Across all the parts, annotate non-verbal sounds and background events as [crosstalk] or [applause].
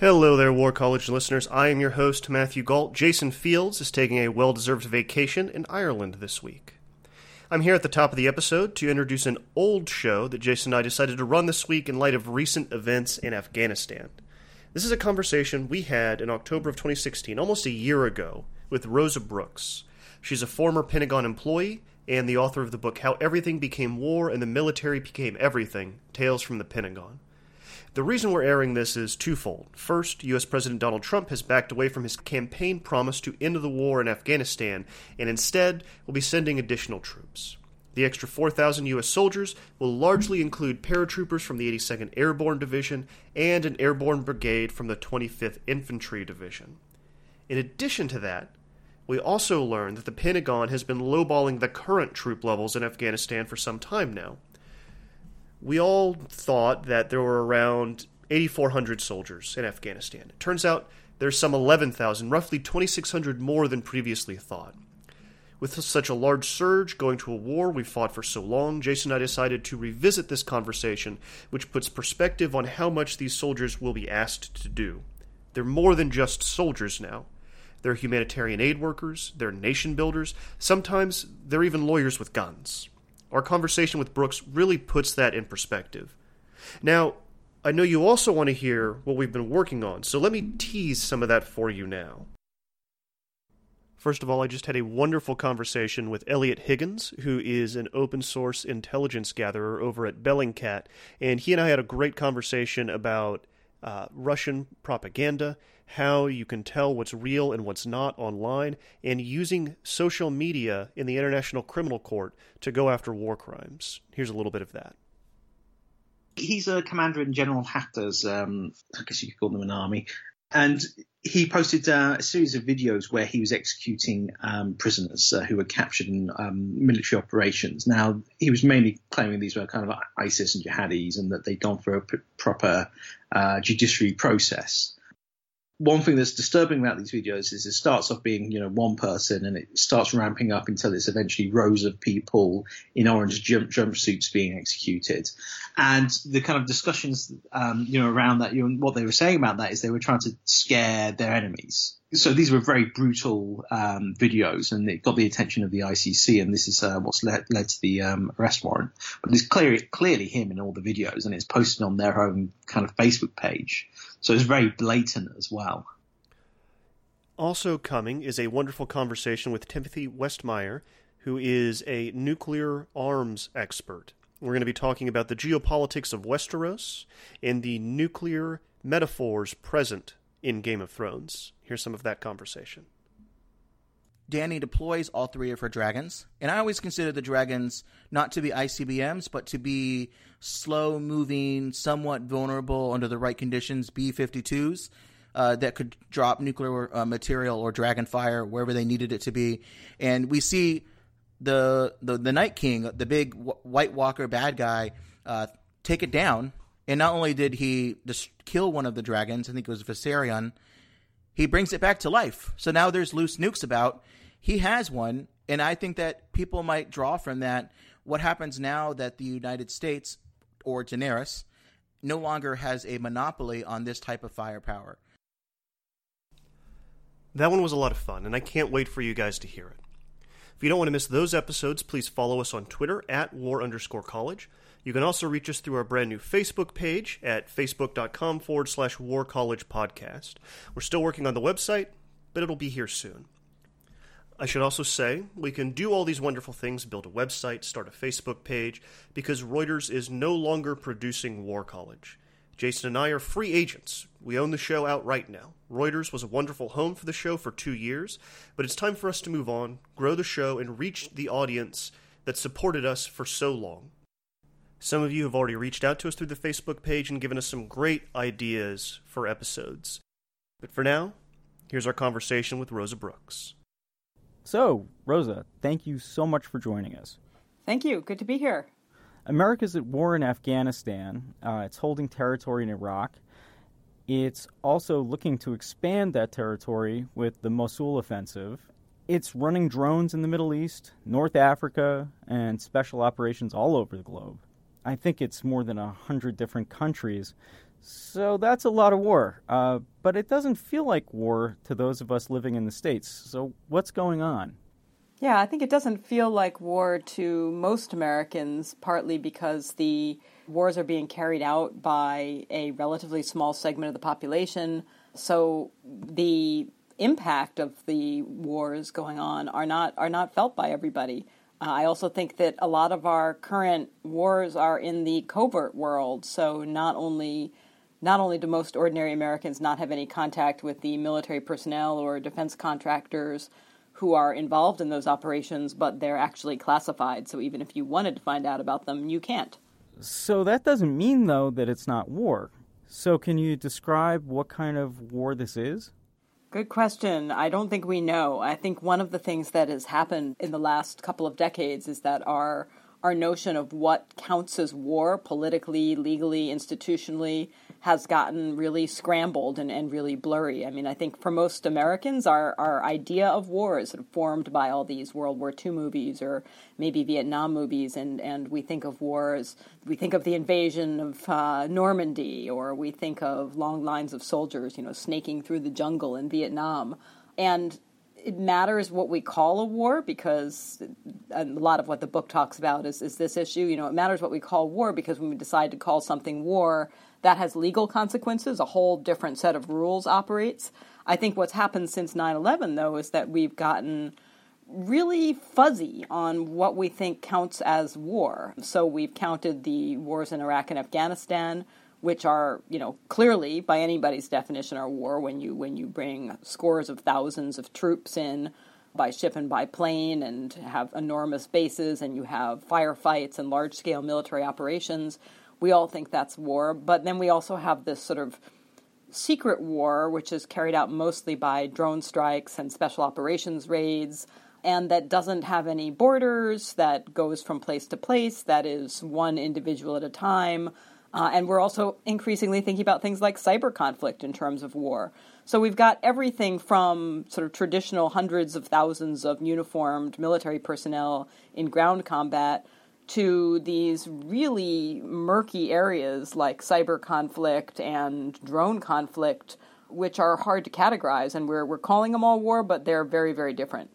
Hello there, War College listeners. I am your host, Matthew Gault. Jason Fields is taking a well deserved vacation in Ireland this week. I'm here at the top of the episode to introduce an old show that Jason and I decided to run this week in light of recent events in Afghanistan. This is a conversation we had in October of 2016, almost a year ago, with Rosa Brooks. She's a former Pentagon employee and the author of the book How Everything Became War and the Military Became Everything Tales from the Pentagon. The reason we're airing this is twofold. First, U.S. President Donald Trump has backed away from his campaign promise to end the war in Afghanistan and instead will be sending additional troops. The extra 4,000 U.S. soldiers will largely include paratroopers from the 82nd Airborne Division and an airborne brigade from the 25th Infantry Division. In addition to that, we also learned that the Pentagon has been lowballing the current troop levels in Afghanistan for some time now we all thought that there were around 8,400 soldiers in Afghanistan. It turns out there's some 11,000, roughly 2,600 more than previously thought. With such a large surge going to a war we fought for so long, Jason and I decided to revisit this conversation, which puts perspective on how much these soldiers will be asked to do. They're more than just soldiers now. They're humanitarian aid workers, they're nation builders, sometimes they're even lawyers with guns. Our conversation with Brooks really puts that in perspective. Now, I know you also want to hear what we've been working on, so let me tease some of that for you now. First of all, I just had a wonderful conversation with Eliot Higgins, who is an open source intelligence gatherer over at Bellingcat, and he and I had a great conversation about uh, Russian propaganda, how you can tell what's real and what's not online, and using social media in the International Criminal Court to go after war crimes. Here's a little bit of that. He's a commander in General Haftar's, um, I guess you could call them an army, and he posted uh, a series of videos where he was executing um, prisoners uh, who were captured in um, military operations. Now, he was mainly claiming these were kind of ISIS and jihadis and that they'd gone through a p- proper uh, judiciary process one thing that's disturbing about these videos is it starts off being, you know, one person and it starts ramping up until it's eventually rows of people in orange jump, jumpsuits being executed. And the kind of discussions, um, you know, around that, you know, what they were saying about that is they were trying to scare their enemies. So these were very brutal um, videos, and it got the attention of the ICC, and this is uh, what's led, led to the um, arrest warrant. But it's clearly clearly him in all the videos, and it's posted on their own kind of Facebook page. So it's very blatant as well. Also coming is a wonderful conversation with Timothy Westmyer, who is a nuclear arms expert. We're going to be talking about the geopolitics of Westeros and the nuclear metaphors present in Game of Thrones. Here's some of that conversation. Dany deploys all three of her dragons, and I always consider the dragons not to be ICBMs, but to be slow moving, somewhat vulnerable under the right conditions B 52s uh, that could drop nuclear uh, material or dragon fire wherever they needed it to be. And we see the the, the Night King, the big White Walker bad guy, uh, take it down. And not only did he just kill one of the dragons, I think it was Viserion, he brings it back to life. So now there's loose nukes about. He has one, and I think that people might draw from that what happens now that the United States or Daenerys no longer has a monopoly on this type of firepower. That one was a lot of fun, and I can't wait for you guys to hear it. If you don't want to miss those episodes, please follow us on Twitter at war underscore college. You can also reach us through our brand new Facebook page at facebook.com forward slash war college podcast. We're still working on the website, but it'll be here soon. I should also say we can do all these wonderful things build a website, start a Facebook page because Reuters is no longer producing War College. Jason and I are free agents. We own the show outright now. Reuters was a wonderful home for the show for two years, but it's time for us to move on, grow the show, and reach the audience that supported us for so long. Some of you have already reached out to us through the Facebook page and given us some great ideas for episodes. But for now, here's our conversation with Rosa Brooks. So, Rosa, thank you so much for joining us. Thank you. Good to be here. America's at war in Afghanistan. Uh, it's holding territory in Iraq. It's also looking to expand that territory with the Mosul offensive. It's running drones in the Middle East, North Africa, and special operations all over the globe. I think it's more than a hundred different countries. So that's a lot of war. Uh, but it doesn't feel like war to those of us living in the States. So what's going on? Yeah, I think it doesn't feel like war to most Americans, partly because the wars are being carried out by a relatively small segment of the population. So the impact of the wars going on are not are not felt by everybody. Uh, I also think that a lot of our current wars are in the covert world. So not only not only do most ordinary Americans not have any contact with the military personnel or defense contractors who are involved in those operations, but they're actually classified. So even if you wanted to find out about them, you can't. So that doesn't mean, though, that it's not war. So can you describe what kind of war this is? Good question. I don't think we know. I think one of the things that has happened in the last couple of decades is that our our notion of what counts as war politically, legally, institutionally has gotten really scrambled and, and really blurry. I mean, I think for most Americans, our, our idea of war is sort of formed by all these World War II movies or maybe Vietnam movies, and, and we think of wars, we think of the invasion of uh, Normandy, or we think of long lines of soldiers, you know, snaking through the jungle in Vietnam. And it matters what we call a war because a lot of what the book talks about is, is this issue. You know, it matters what we call war because when we decide to call something war, that has legal consequences. A whole different set of rules operates. I think what's happened since 9 11, though, is that we've gotten really fuzzy on what we think counts as war. So we've counted the wars in Iraq and Afghanistan which are you know clearly by anybody's definition are war when you when you bring scores of thousands of troops in by ship and by plane and have enormous bases and you have firefights and large scale military operations we all think that's war but then we also have this sort of secret war which is carried out mostly by drone strikes and special operations raids and that doesn't have any borders that goes from place to place that is one individual at a time uh, and we're also increasingly thinking about things like cyber conflict in terms of war. So we've got everything from sort of traditional hundreds of thousands of uniformed military personnel in ground combat to these really murky areas like cyber conflict and drone conflict, which are hard to categorize. And we're, we're calling them all war, but they're very, very different.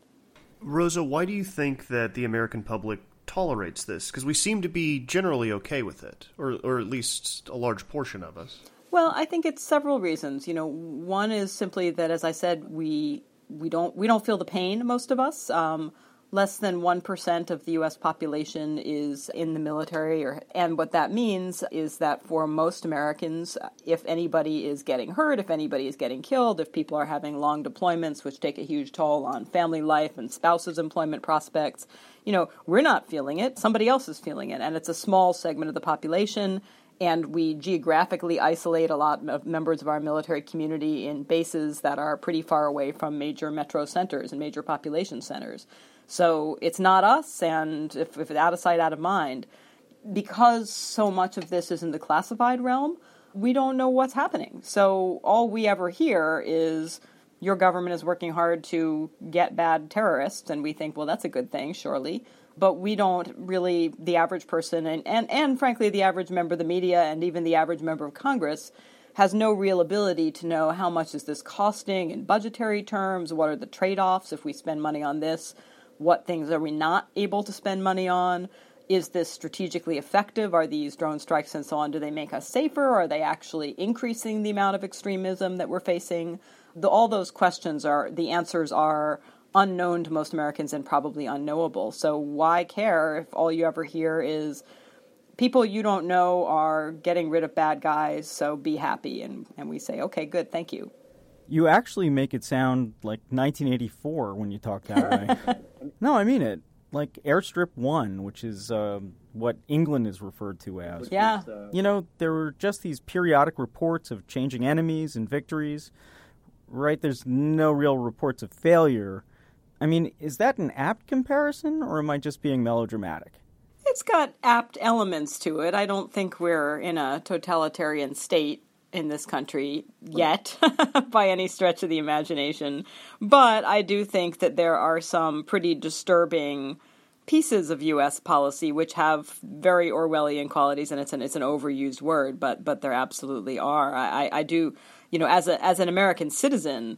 Rosa, why do you think that the American public tolerates this? Because we seem to be generally okay with it, or or at least a large portion of us. Well, I think it's several reasons. You know, one is simply that, as I said, we we don't we don't feel the pain. Most of us. Um, less than 1% of the US population is in the military or and what that means is that for most Americans if anybody is getting hurt if anybody is getting killed if people are having long deployments which take a huge toll on family life and spouses employment prospects you know we're not feeling it somebody else is feeling it and it's a small segment of the population and we geographically isolate a lot of members of our military community in bases that are pretty far away from major metro centers and major population centers. So it's not us, and if, if out of sight, out of mind, because so much of this is in the classified realm, we don't know what's happening. So all we ever hear is your government is working hard to get bad terrorists, and we think, well, that's a good thing, surely. But we don't really, the average person, and, and, and frankly, the average member of the media, and even the average member of Congress, has no real ability to know how much is this costing in budgetary terms, what are the trade offs if we spend money on this what things are we not able to spend money on? Is this strategically effective? Are these drone strikes and so on? Do they make us safer? Are they actually increasing the amount of extremism that we're facing? The, all those questions are the answers are unknown to most Americans and probably unknowable. So why care if all you ever hear is people you don't know are getting rid of bad guys, so be happy and, and we say, Okay, good, thank you. You actually make it sound like 1984 when you talk that way. [laughs] no, I mean it. like Airstrip 1, which is um, what England is referred to as. Yeah. You know, there were just these periodic reports of changing enemies and victories, right? There's no real reports of failure. I mean, is that an apt comparison, or am I just being melodramatic? It's got apt elements to it. I don't think we're in a totalitarian state in this country yet [laughs] by any stretch of the imagination. But I do think that there are some pretty disturbing pieces of U.S. policy which have very Orwellian qualities, and it's an it's an overused word, but but there absolutely are. I, I, I do, you know, as a as an American citizen,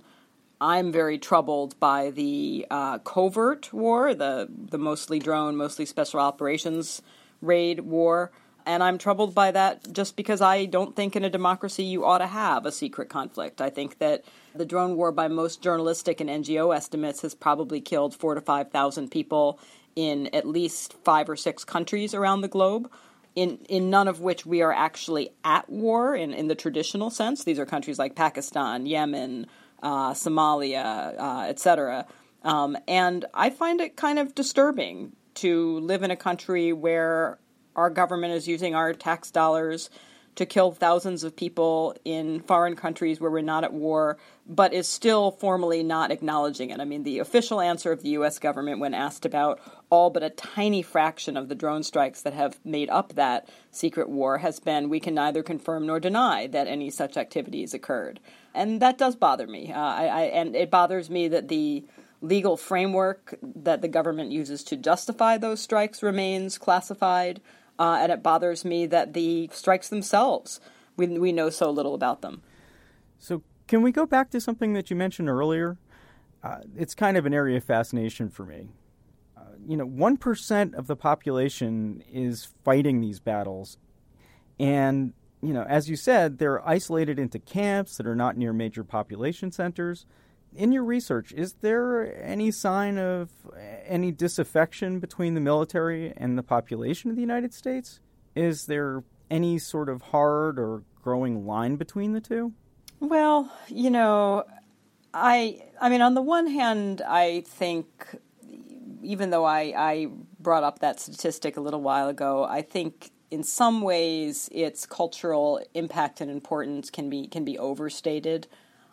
I'm very troubled by the uh, covert war, the the mostly drone, mostly special operations raid war. And I'm troubled by that just because I don't think in a democracy you ought to have a secret conflict. I think that the drone war, by most journalistic and NGO estimates, has probably killed four to 5,000 people in at least five or six countries around the globe. In, in none of which we are actually at war in, in the traditional sense. These are countries like Pakistan, Yemen, uh, Somalia, uh, etc. Um, and I find it kind of disturbing to live in a country where our government is using our tax dollars to kill thousands of people in foreign countries where we're not at war, but is still formally not acknowledging it. I mean, the official answer of the U.S. government, when asked about all but a tiny fraction of the drone strikes that have made up that secret war, has been we can neither confirm nor deny that any such activities occurred. And that does bother me. Uh, I, I, and it bothers me that the legal framework that the government uses to justify those strikes remains classified uh, and it bothers me that the strikes themselves, we, we know so little about them. So, can we go back to something that you mentioned earlier? Uh, it's kind of an area of fascination for me. Uh, you know, 1% of the population is fighting these battles. And, you know, as you said, they're isolated into camps that are not near major population centers in your research, is there any sign of any disaffection between the military and the population of the United States? Is there any sort of hard or growing line between the two? Well, you know, I I mean on the one hand, I think even though I, I brought up that statistic a little while ago, I think in some ways its cultural impact and importance can be can be overstated.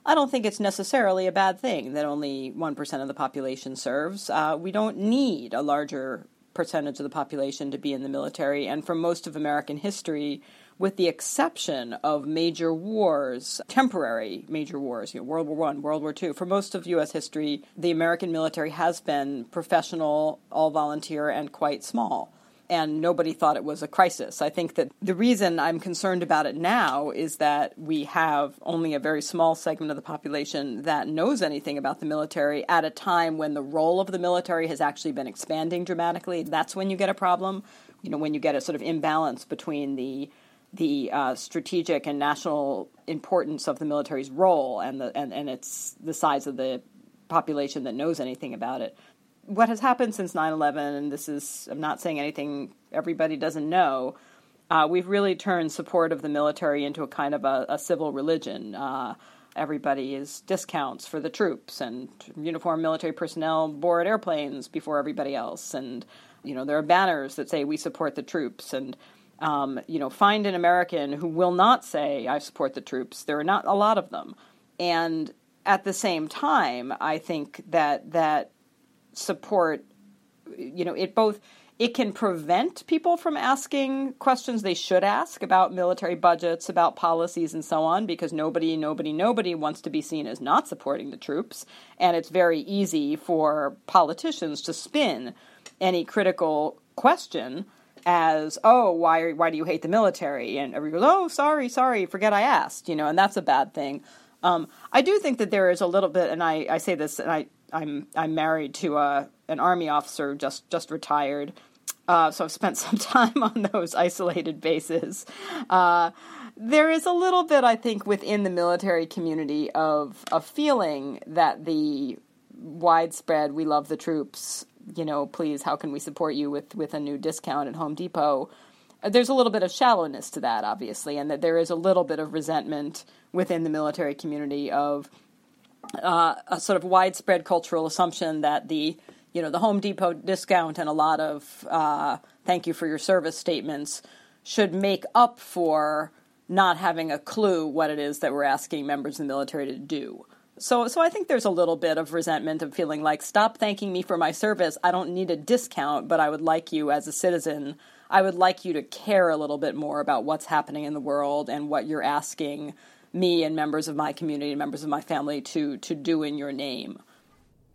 I don't think it's necessarily a bad thing that only 1% of the population serves. Uh, we don't need a larger percentage of the population to be in the military, and for most of American history, with the exception of major wars, temporary major wars, you know, World War One, World War Two. For most of U.S. history, the American military has been professional, all volunteer, and quite small and nobody thought it was a crisis. I think that the reason I'm concerned about it now is that we have only a very small segment of the population that knows anything about the military at a time when the role of the military has actually been expanding dramatically. That's when you get a problem. You know, when you get a sort of imbalance between the the uh, strategic and national importance of the military's role and the and, and it's the size of the population that knows anything about it what has happened since 9-11 and this is i'm not saying anything everybody doesn't know uh, we've really turned support of the military into a kind of a, a civil religion. Uh, everybody is discounts for the troops and uniformed military personnel board airplanes before everybody else. And you know there are banners that say we support the troops. And um, you know find an american who will not say i support the troops. There are not a lot of them. And at the same time i think that that support you know it both it can prevent people from asking questions they should ask about military budgets about policies and so on because nobody nobody nobody wants to be seen as not supporting the troops. And it's very easy for politicians to spin any critical question as oh why why do you hate the military? And everybody goes oh sorry sorry forget i asked you know and that's a bad thing. Um, i do think that there is a little bit and i, I say this and i I'm I'm married to a, an army officer just just retired, uh, so I've spent [laughs] some time on those isolated bases. Uh, there is a little bit, I think, within the military community of a feeling that the widespread "we love the troops," you know, please, how can we support you with with a new discount at Home Depot? Uh, there's a little bit of shallowness to that, obviously, and that there is a little bit of resentment within the military community of uh, a sort of widespread cultural assumption that the you know, the Home Depot discount and a lot of uh, thank you for your service statements should make up for not having a clue what it is that we're asking members of the military to do. So, so I think there's a little bit of resentment of feeling like, stop thanking me for my service. I don't need a discount, but I would like you as a citizen. I would like you to care a little bit more about what's happening in the world and what you're asking me and members of my community and members of my family to to do in your name.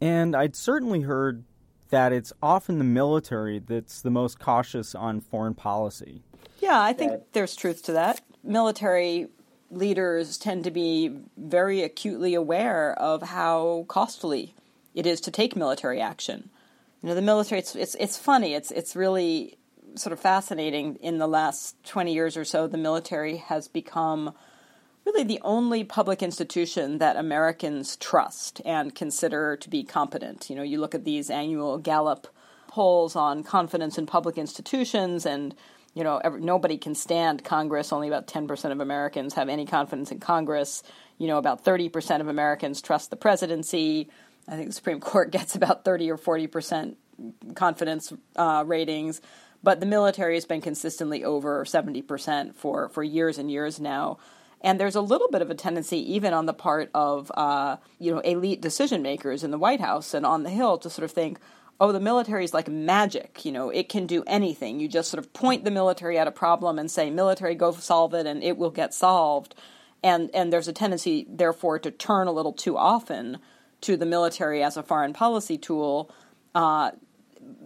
And I'd certainly heard that it's often the military that's the most cautious on foreign policy. Yeah, I think there's truth to that. Military leaders tend to be very acutely aware of how costly it is to take military action. You know, the military it's it's, it's funny. It's it's really sort of fascinating in the last 20 years or so the military has become really the only public institution that Americans trust and consider to be competent. You know, you look at these annual Gallup polls on confidence in public institutions and you know, every, nobody can stand Congress. Only about 10% of Americans have any confidence in Congress. You know, about 30% of Americans trust the presidency. I think the Supreme [laughs] Court gets about 30 or 40% confidence uh, ratings. But the military has been consistently over 70% for, for years and years now. And there's a little bit of a tendency, even on the part of uh, you know elite decision makers in the White House and on the Hill, to sort of think, oh, the military is like magic. You know, it can do anything. You just sort of point the military at a problem and say, military, go solve it, and it will get solved. And and there's a tendency, therefore, to turn a little too often to the military as a foreign policy tool. Uh,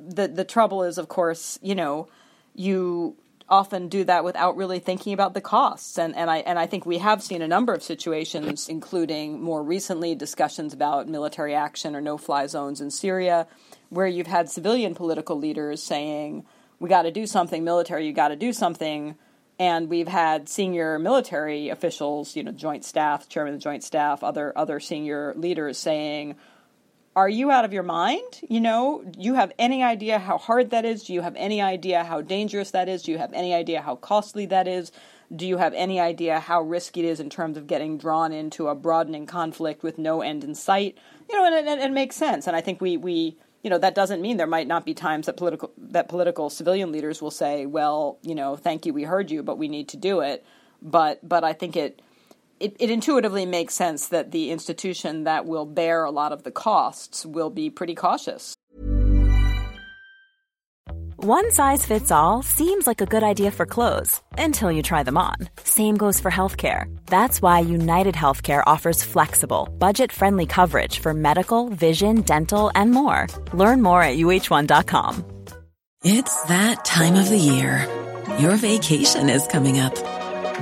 the the trouble is, of course, you know, you often do that without really thinking about the costs. And, and I and I think we have seen a number of situations, including more recently discussions about military action or no fly zones in Syria, where you've had civilian political leaders saying, We gotta do something, military, you gotta do something. And we've had senior military officials, you know, joint staff, chairman of the joint staff, other other senior leaders saying, are you out of your mind? You know, do you have any idea how hard that is? Do you have any idea how dangerous that is? Do you have any idea how costly that is? Do you have any idea how risky it is in terms of getting drawn into a broadening conflict with no end in sight? You know, and, it makes sense. And I think we, we, you know, that doesn't mean there might not be times that political that political civilian leaders will say, "Well, you know, thank you, we heard you, but we need to do it." But but I think it it, it, intuitively makes sense that the institution that will bear a lot of the costs will be pretty cautious. One size fits all seems like a good idea for clothes until you try them on. Same goes for healthcare. That's why United Healthcare offers flexible, budget friendly coverage for medical, vision, dental, and more. Learn more at uh1.com. It's that time of the year. Your vacation is coming up.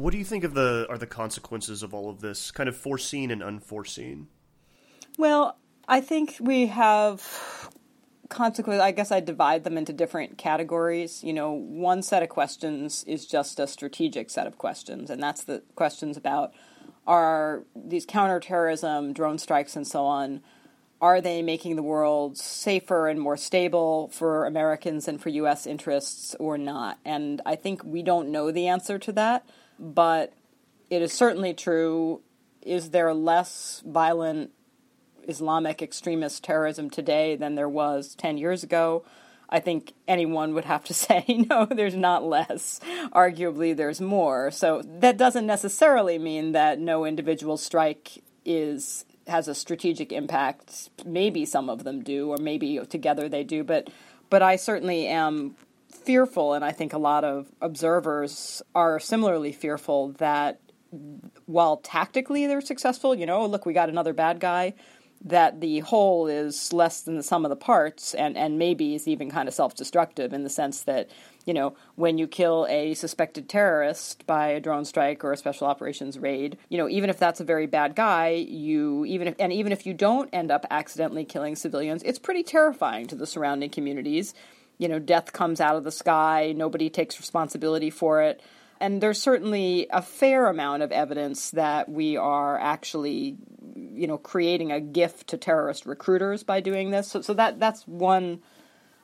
What do you think of the are the consequences of all of this, kind of foreseen and unforeseen? Well, I think we have consequences. I guess I divide them into different categories. You know, one set of questions is just a strategic set of questions, and that's the questions about are these counterterrorism, drone strikes, and so on. Are they making the world safer and more stable for Americans and for U.S. interests or not? And I think we don't know the answer to that but it is certainly true. Is there less violent Islamic extremist terrorism today than there was 10 years ago? I think anyone would have to [laughs] say, no, there's not less. Arguably, there's more. So that doesn't necessarily mean that no individual strike is has a strategic impact. Maybe some of them do, or maybe together they do. But but I certainly am fearful, and I think a lot of observers are similarly fearful that while tactically they're successful, you know, look, we got another bad guy, that the whole is less than the sum of the parts, and, and maybe is even kind of self destructive in the sense that, you know, when you kill a suspected terrorist by a drone strike or a special operations raid, you know, even if that's a very bad guy, you even if and even if you don't end up accidentally killing civilians, it's pretty terrifying to the surrounding communities you know, death comes out of the sky, nobody takes responsibility for it. And there's certainly a fair amount of evidence that we are actually, you know, creating a gift to terrorist recruiters by doing this. So, so that that's one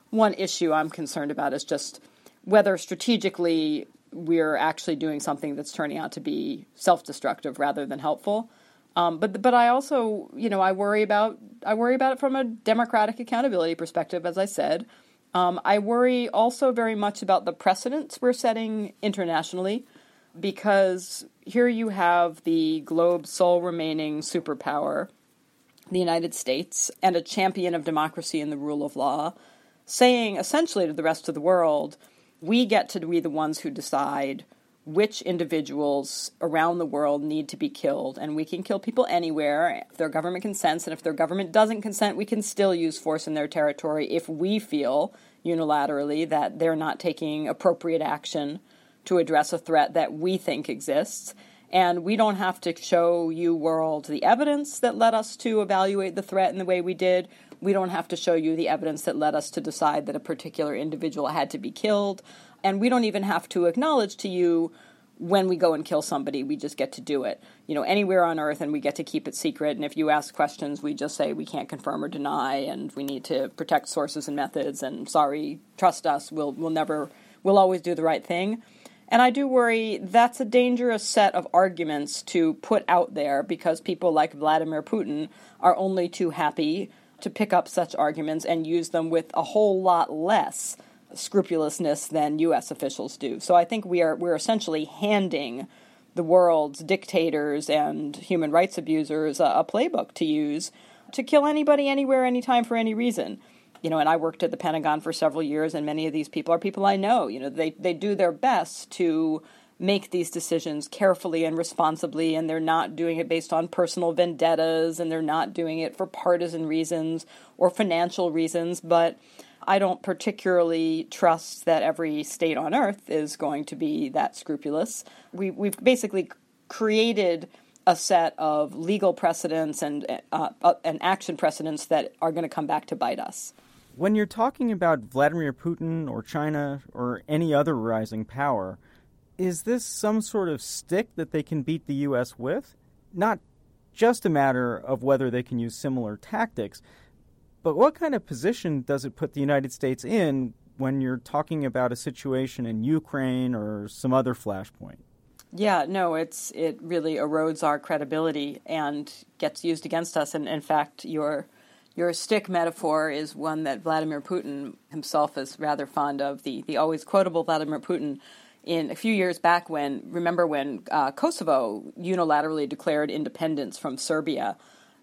one issue I'm concerned about is just whether strategically we're actually doing something that's turning out to be self-destructive rather than helpful. Um, but but I also you know I worry about I worry about it from a democratic accountability perspective, as I said. Um, I worry also very much about the precedents we're setting internationally, because here you have the globe's sole remaining superpower, the United States, and a champion of democracy and the rule of law, saying essentially to the rest of the world, we get to be the ones who decide which individuals around the world need to be killed. And we can kill people anywhere if their government consents. And if their government doesn't consent, we can still use force in their territory if we feel unilaterally that they're not taking appropriate action to address a threat that we think exists. And we don't have to show you, world, the evidence that led us to evaluate the threat in the way we did. We don't have to show you the evidence that led us to decide that a particular individual had to be killed and we don't even have to acknowledge to you when we go and kill somebody, we just get to do it. You know, anywhere on earth, and we get to keep it secret. And if you ask questions, we just say we can't confirm or deny, and we need to protect sources and methods. And sorry, trust us, we'll we'll never, we'll always do the right thing. And I do worry that's a dangerous set of arguments to put out there because people like Vladimir Putin are only too happy to pick up such arguments and use them with a whole lot less scrupulousness than U.S. officials do. So I think we are we're essentially handing the world's dictators and human rights abusers a, a playbook to use to kill anybody, anywhere, anytime, for any reason. You know, and I worked at the Pentagon for several years, and many of these people are people I know. You know, they they do their best to make these decisions carefully and responsibly, and they're not doing it based on personal vendettas, and they're not doing it for partisan reasons or financial reasons, but I don't particularly trust that every state on earth is going to be that scrupulous. We, we've basically created a set of legal precedents and uh, uh, and action precedents that are going to come back to bite us. When you're talking about Vladimir Putin or China or any other rising power, is this some sort of stick that they can beat the U.S. with? Not just a matter of whether they can use similar tactics, but what kind of position does it put the United States in when you're talking about a situation in Ukraine or some other flashpoint? Yeah, no, it's it really erodes our credibility and gets used against us. And in fact, your your stick metaphor is one that Vladimir Putin himself is rather fond of. The the always quotable Vladimir Putin in a few years back when remember when uh, Kosovo unilaterally declared independence from Serbia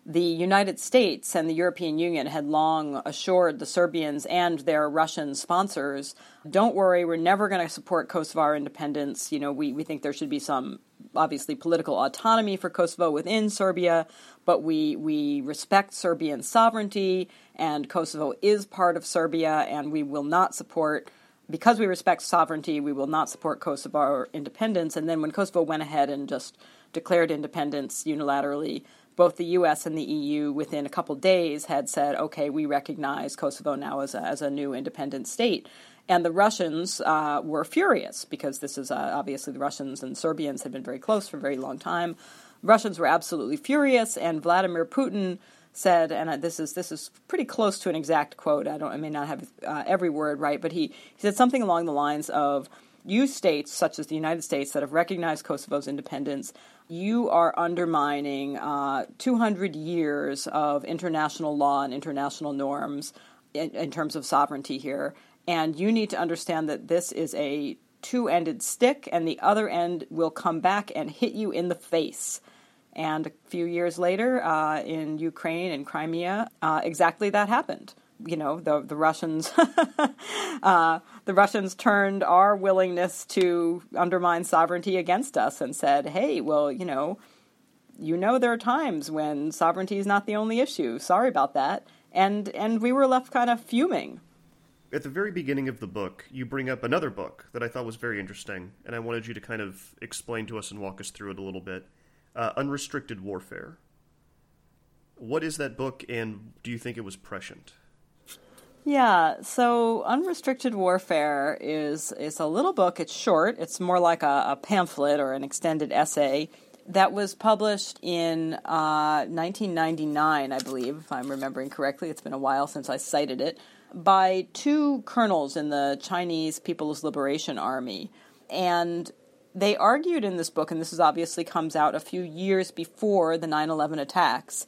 the United States and the European Union had long assured the Serbians and their Russian sponsors, don't worry, we're never going to support Kosovar independence. You know, we, we think there should be some obviously political autonomy for Kosovo within Serbia, but we we respect Serbian sovereignty and Kosovo is part of Serbia and we will not support because we respect sovereignty, we will not support Kosovo independence. And then when Kosovo went ahead and just declared independence unilaterally, both the U.S. and the EU, within a couple days, had said, "Okay, we recognize Kosovo now as a, as a new independent state." And the Russians uh, were furious because this is uh, obviously the Russians and Serbians had been very close for a very long time. Russians were absolutely furious, and Vladimir Putin said, and this is this is pretty close to an exact quote. I don't, I may not have uh, every word right, but he, he said something along the lines of, "You states, such as the United States, that have recognized Kosovo's independence, you are undermining uh, 200 years of international law and international norms in, in terms of sovereignty here. And you need to understand that this is a two ended stick, and the other end will come back and hit you in the face. And a few years later, uh, in Ukraine and Crimea, uh, exactly that happened you know the the Russians [laughs] uh, the Russians turned our willingness to undermine sovereignty against us and said, "Hey, well, you know, you know there are times when sovereignty is not the only issue. Sorry about that." And and we were left kind of fuming. At the very beginning of the book, you bring up another book that I thought was very interesting, and I wanted you to kind of explain to us and walk us through it a little bit. Uh, Unrestricted Warfare. What is that book, and do you think it was prescient? Yeah, so Unrestricted Warfare is is a little book. It's short. It's more like a, a pamphlet or an extended essay that was published in uh, 1999, I believe, if I'm remembering correctly. It's been a while since I cited it, by two colonels in the Chinese People's Liberation Army. And they argued in this book, and this is obviously comes out a few years before the 9 11 attacks.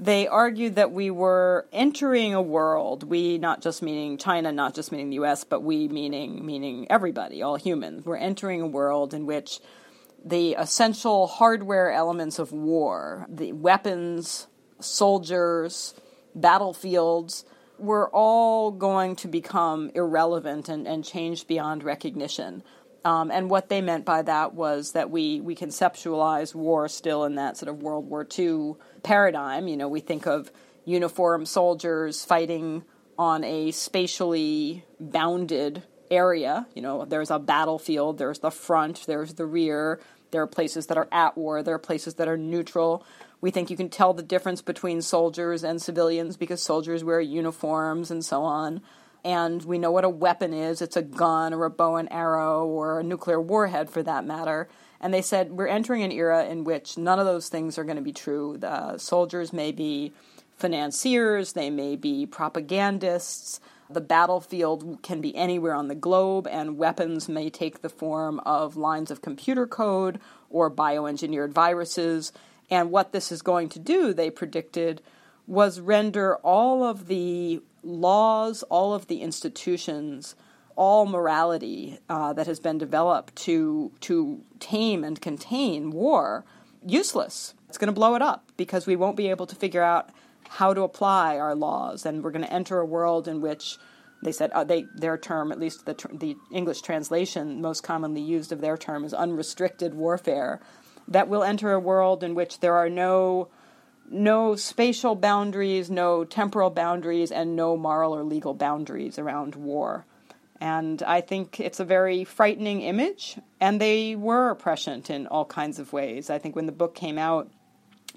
They argued that we were entering a world, we not just meaning China, not just meaning the US, but we meaning meaning everybody, all humans. We're entering a world in which the essential hardware elements of war, the weapons, soldiers, battlefields, were all going to become irrelevant and, and changed beyond recognition. Um, and what they meant by that was that we, we conceptualize war still in that sort of World War II paradigm. You know, we think of uniformed soldiers fighting on a spatially bounded area. You know, there's a battlefield, there's the front, there's the rear, there are places that are at war, there are places that are neutral. We think you can tell the difference between soldiers and civilians because soldiers wear uniforms and so on. And we know what a weapon is it's a gun or a bow and arrow or a nuclear warhead for that matter. And they said we're entering an era in which none of those things are going to be true. The soldiers may be financiers, they may be propagandists, the battlefield can be anywhere on the globe, and weapons may take the form of lines of computer code or bioengineered viruses. And what this is going to do, they predicted, was render all of the laws, all of the institutions, all morality uh, that has been developed to to tame and contain war useless. It's going to blow it up because we won't be able to figure out how to apply our laws, and we're going to enter a world in which they said uh, they their term, at least the the English translation most commonly used of their term is unrestricted warfare. That will enter a world in which there are no no spatial boundaries, no temporal boundaries, and no moral or legal boundaries around war. And I think it's a very frightening image, and they were prescient in all kinds of ways. I think when the book came out,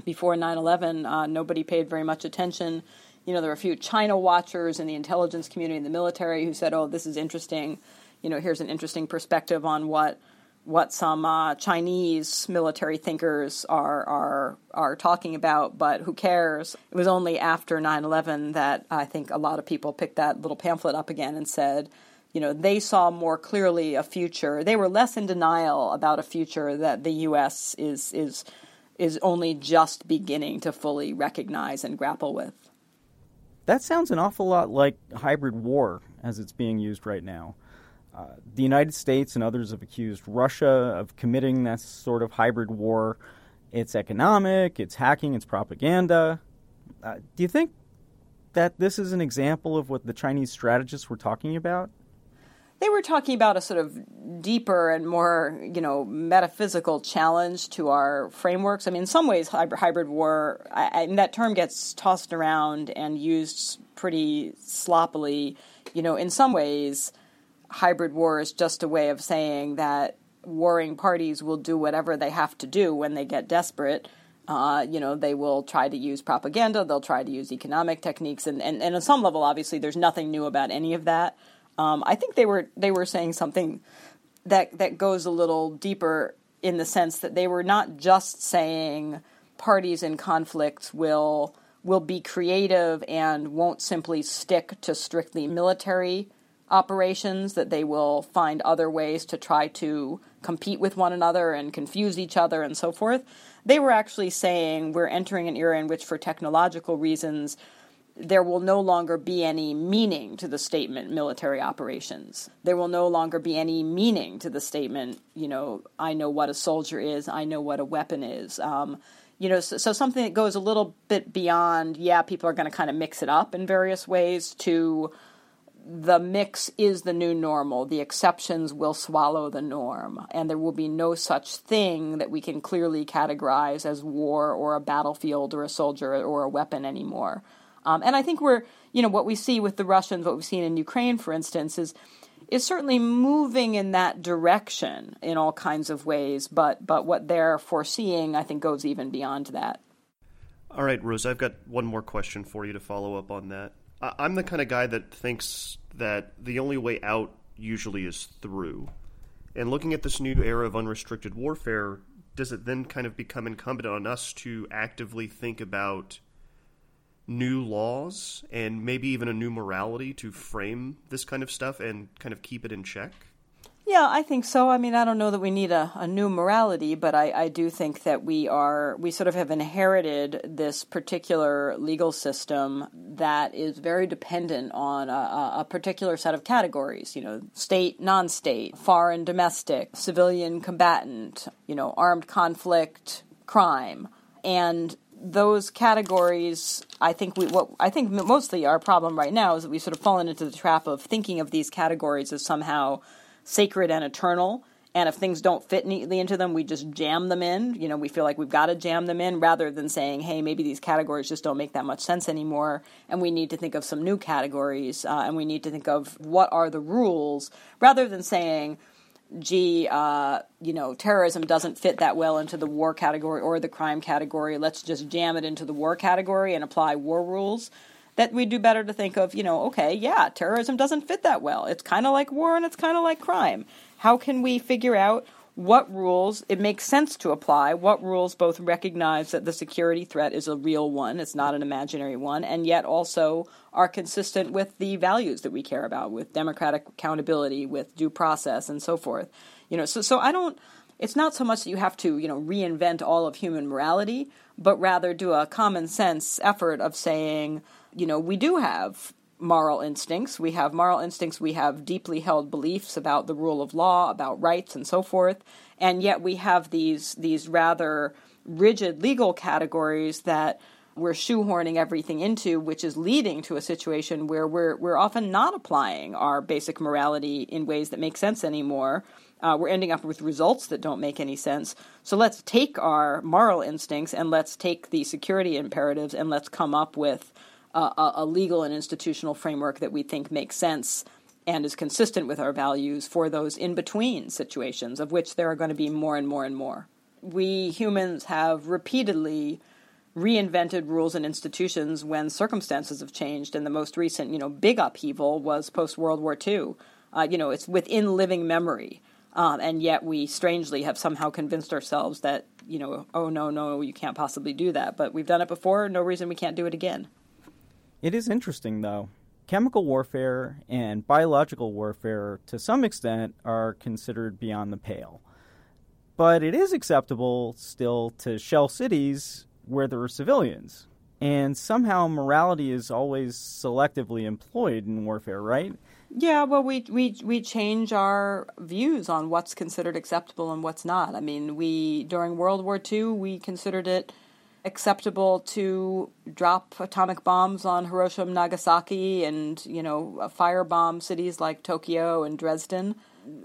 before 9 11, uh, nobody paid very much attention. You know, there were a few China watchers in the intelligence community and the military who said, oh, this is interesting. You know, here's an interesting perspective on what what some uh, Chinese military thinkers are are are talking about, but who cares? It was only after 9/11 that I think a lot of people picked that little pamphlet up again and said, you know, they saw more clearly a future. They were less in denial about a future that the U.S. is is is only just beginning to fully recognize and grapple with. That sounds an awful lot like hybrid war as it's being used right now. Uh, the United States and others have accused Russia of committing that sort of hybrid war. It's economic, it's hacking, it's propaganda. Uh, do you think that this is an example of what the Chinese strategists were talking about? they were talking about a sort of deeper and more, you know, metaphysical challenge to our frameworks. I mean, in some ways, hybrid war, I, I, that term gets tossed around and used pretty sloppily. You know, in some ways, hybrid war is just a way of saying that warring parties will do whatever they have to do when they get desperate. Uh, you know, they will try to use propaganda, they'll try to use economic techniques, and, and, and on some level, obviously, there's nothing new about any of that. Um, I think they were they were saying something that that goes a little deeper in the sense that they were not just saying parties in conflict will will be creative and won't simply stick to strictly military operations that they will find other ways to try to compete with one another and confuse each other and so forth they were actually saying we're entering an era in which for technological reasons there will no longer be any meaning to the statement military operations. There will no longer be any meaning to the statement, you know, I know what a soldier is, I know what a weapon is. Um, you know, so, so, something that goes a little bit beyond, yeah, people are going to kind of mix it up in various ways, to the mix is the new normal. The exceptions will swallow the norm, and there will be no such thing that we can clearly categorize as war or a battlefield or a soldier or a weapon anymore. Um, and I think we're, you know, what we see with the Russians, what we've seen in Ukraine, for instance, is is certainly moving in that direction in all kinds of ways. But but what they're foreseeing, I think, goes even beyond that. All right, Rose, I've got one more question for you to follow up on that. I'm the kind of guy that thinks that the only way out usually is through. And looking at this new era of unrestricted warfare, does it then kind of become incumbent on us to actively think about new laws and maybe even a new morality to frame this kind of stuff and kind of keep it in check? Yeah, I think so. I mean, I don't know that we need a, a new morality, but I, I do think that we are, we sort of have inherited this particular legal system that is very dependent on a, a particular set of categories, you know, state, non state, foreign, domestic, civilian, combatant, you know, armed conflict, crime. And those categories, I think we what I think mostly our problem right now is that we've sort of fallen into the trap of thinking of these categories as somehow sacred and eternal. And if things don't fit neatly into them, we just jam them in. You know, we feel like we've got to jam them in rather than saying, hey, maybe these categories just don't make that much sense anymore. And we need to think of some new categories uh, and we need to think of what are the rules rather than saying, gee, uh, you know, terrorism doesn't fit that well into the war category or the crime category. Let's just jam it into the war category and apply war rules that we do better to think of, you know, okay, yeah, terrorism doesn't fit that well. It's kind of like war and it's kind of like crime. How can we figure out what rules it makes sense to apply? What rules both recognize that the security threat is a real one, it's not an imaginary one, and yet also are consistent with the values that we care about, with democratic accountability, with due process, and so forth. You know, so so I don't. It's not so much that you have to, you know, reinvent all of human morality, but rather do a common sense effort of saying, you know, we do have moral instincts. We have moral instincts. We have deeply held beliefs about the rule of law, about rights, and so forth. And yet we have these these rather rigid legal categories that we're shoehorning everything into, which is leading to a situation where we're we're often not applying our basic morality in ways that make sense anymore. Uh, we're ending up with results that don't make any sense. So let's take our moral instincts and let's take the security imperatives and let's come up with a, a legal and institutional framework that we think makes sense and is consistent with our values for those in between situations, of which there are going to be more and more and more. We humans have repeatedly reinvented rules and institutions when circumstances have changed, and the most recent, you know, big upheaval was post World War II. Uh, you know, it's within living memory, um, and yet we strangely have somehow convinced ourselves that, you know, oh no, no, you can't possibly do that. But we've done it before, no reason we can't do it again. It is interesting, though. Chemical warfare and biological warfare, to some extent, are considered beyond the pale. But it is acceptable still to shell cities where there are civilians. And somehow morality is always selectively employed in warfare, right? Yeah, well, we, we we change our views on what's considered acceptable and what's not. I mean, we during World War II we considered it acceptable to drop atomic bombs on Hiroshima, Nagasaki, and you know firebomb cities like Tokyo and Dresden.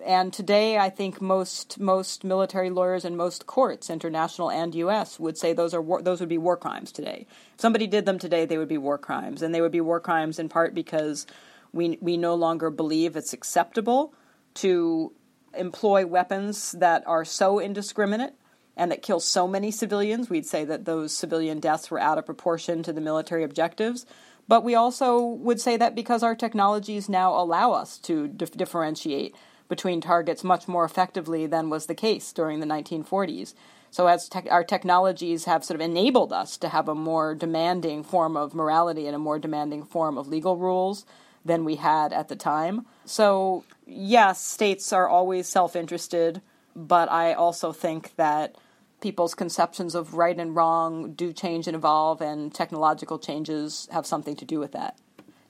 And today, I think most most military lawyers and most courts, international and U.S., would say those are war, those would be war crimes today. If somebody did them today, they would be war crimes, and they would be war crimes in part because we we no longer believe it's acceptable to employ weapons that are so indiscriminate and that kills so many civilians, we'd say that those civilian deaths were out of proportion to the military objectives. But we also would say that because our technologies now allow us to dif- differentiate between targets much more effectively than was the case during the 1940s. So, as te- our technologies have sort of enabled us to have a more demanding form of morality and a more demanding form of legal rules than we had at the time. So, yes, states are always self interested, but I also think that people's conceptions of right and wrong do change and evolve, and technological changes have something to do with that.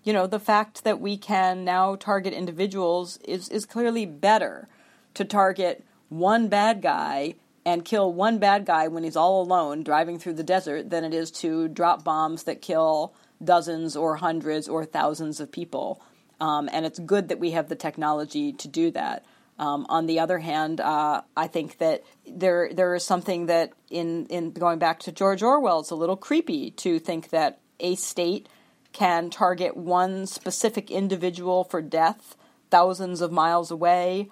You know, the fact that we can now target individuals is, is clearly better to target one bad guy and kill one bad guy when he's all alone driving through the desert than it is to drop bombs that kill dozens or hundreds or thousands of people. Um, and it's good that we have the technology to do that. Um, on the other hand, uh, I think that there there is something that in in going back to George Orwell, it's a little creepy to think that a state can target one specific individual for death thousands of miles away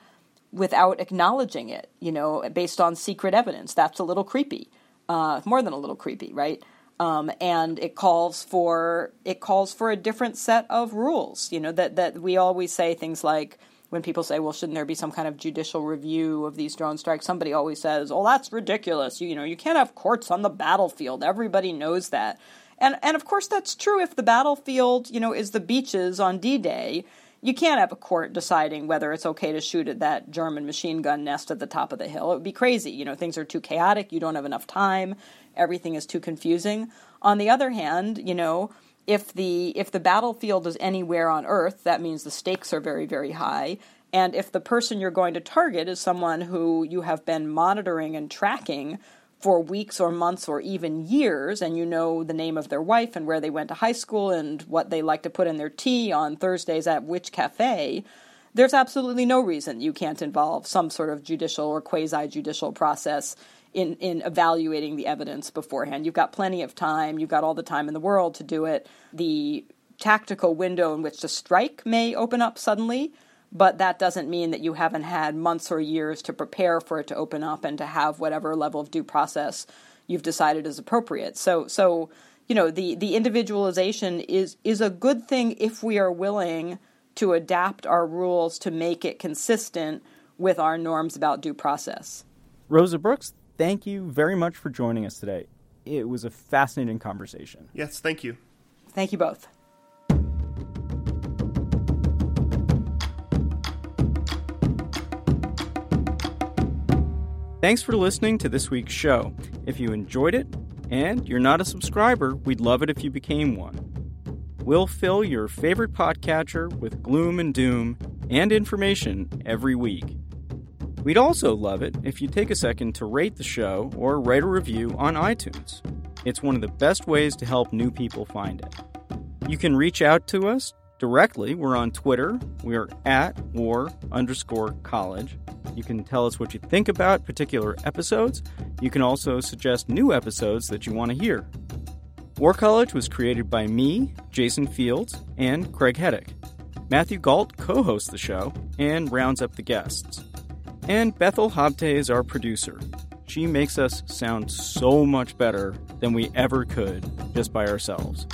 without acknowledging it. You know, based on secret evidence. That's a little creepy. Uh, more than a little creepy, right? Um, and it calls for it calls for a different set of rules. You know that that we always say things like when people say, "Well, shouldn't there be some kind of judicial review of these drone strikes?" Somebody always says, "Oh, that's ridiculous. You, you know, you can't have courts on the battlefield. Everybody knows that." And and of course that's true if the battlefield, you know, is the beaches on D-Day. You can't have a court deciding whether it's okay to shoot at that German machine gun nest at the top of the hill. It would be crazy. You know, things are too chaotic, you don't have enough time, everything is too confusing. On the other hand, you know, if the if the battlefield is anywhere on earth, that means the stakes are very very high. And if the person you're going to target is someone who you have been monitoring and tracking for weeks or months or even years, and you know the name of their wife and where they went to high school and what they like to put in their tea on Thursdays at which cafe, there's absolutely no reason you can't involve some sort of judicial or quasi judicial process in, in evaluating the evidence beforehand. You've got plenty of time, you've got all the time in the world to do it. The tactical window in which to strike may open up suddenly but that doesn't mean that you haven't had months or years to prepare for it to open up and to have whatever level of due process you've decided is appropriate. So so you know the the individualization is is a good thing if we are willing to adapt our rules to make it consistent with our norms about due process. Rosa Brooks, thank you very much for joining us today. It was a fascinating conversation. Yes, thank you. Thank you both. Thanks for listening to this week's show. If you enjoyed it and you're not a subscriber, we'd love it if you became one. We'll fill your favorite podcatcher with gloom and doom and information every week. We'd also love it if you'd take a second to rate the show or write a review on iTunes. It's one of the best ways to help new people find it. You can reach out to us directly. We're on Twitter. We're at war underscore college. You can tell us what you think about particular episodes. You can also suggest new episodes that you want to hear. War College was created by me, Jason Fields, and Craig Heddick. Matthew Gault co hosts the show and rounds up the guests. And Bethel Habte is our producer. She makes us sound so much better than we ever could just by ourselves.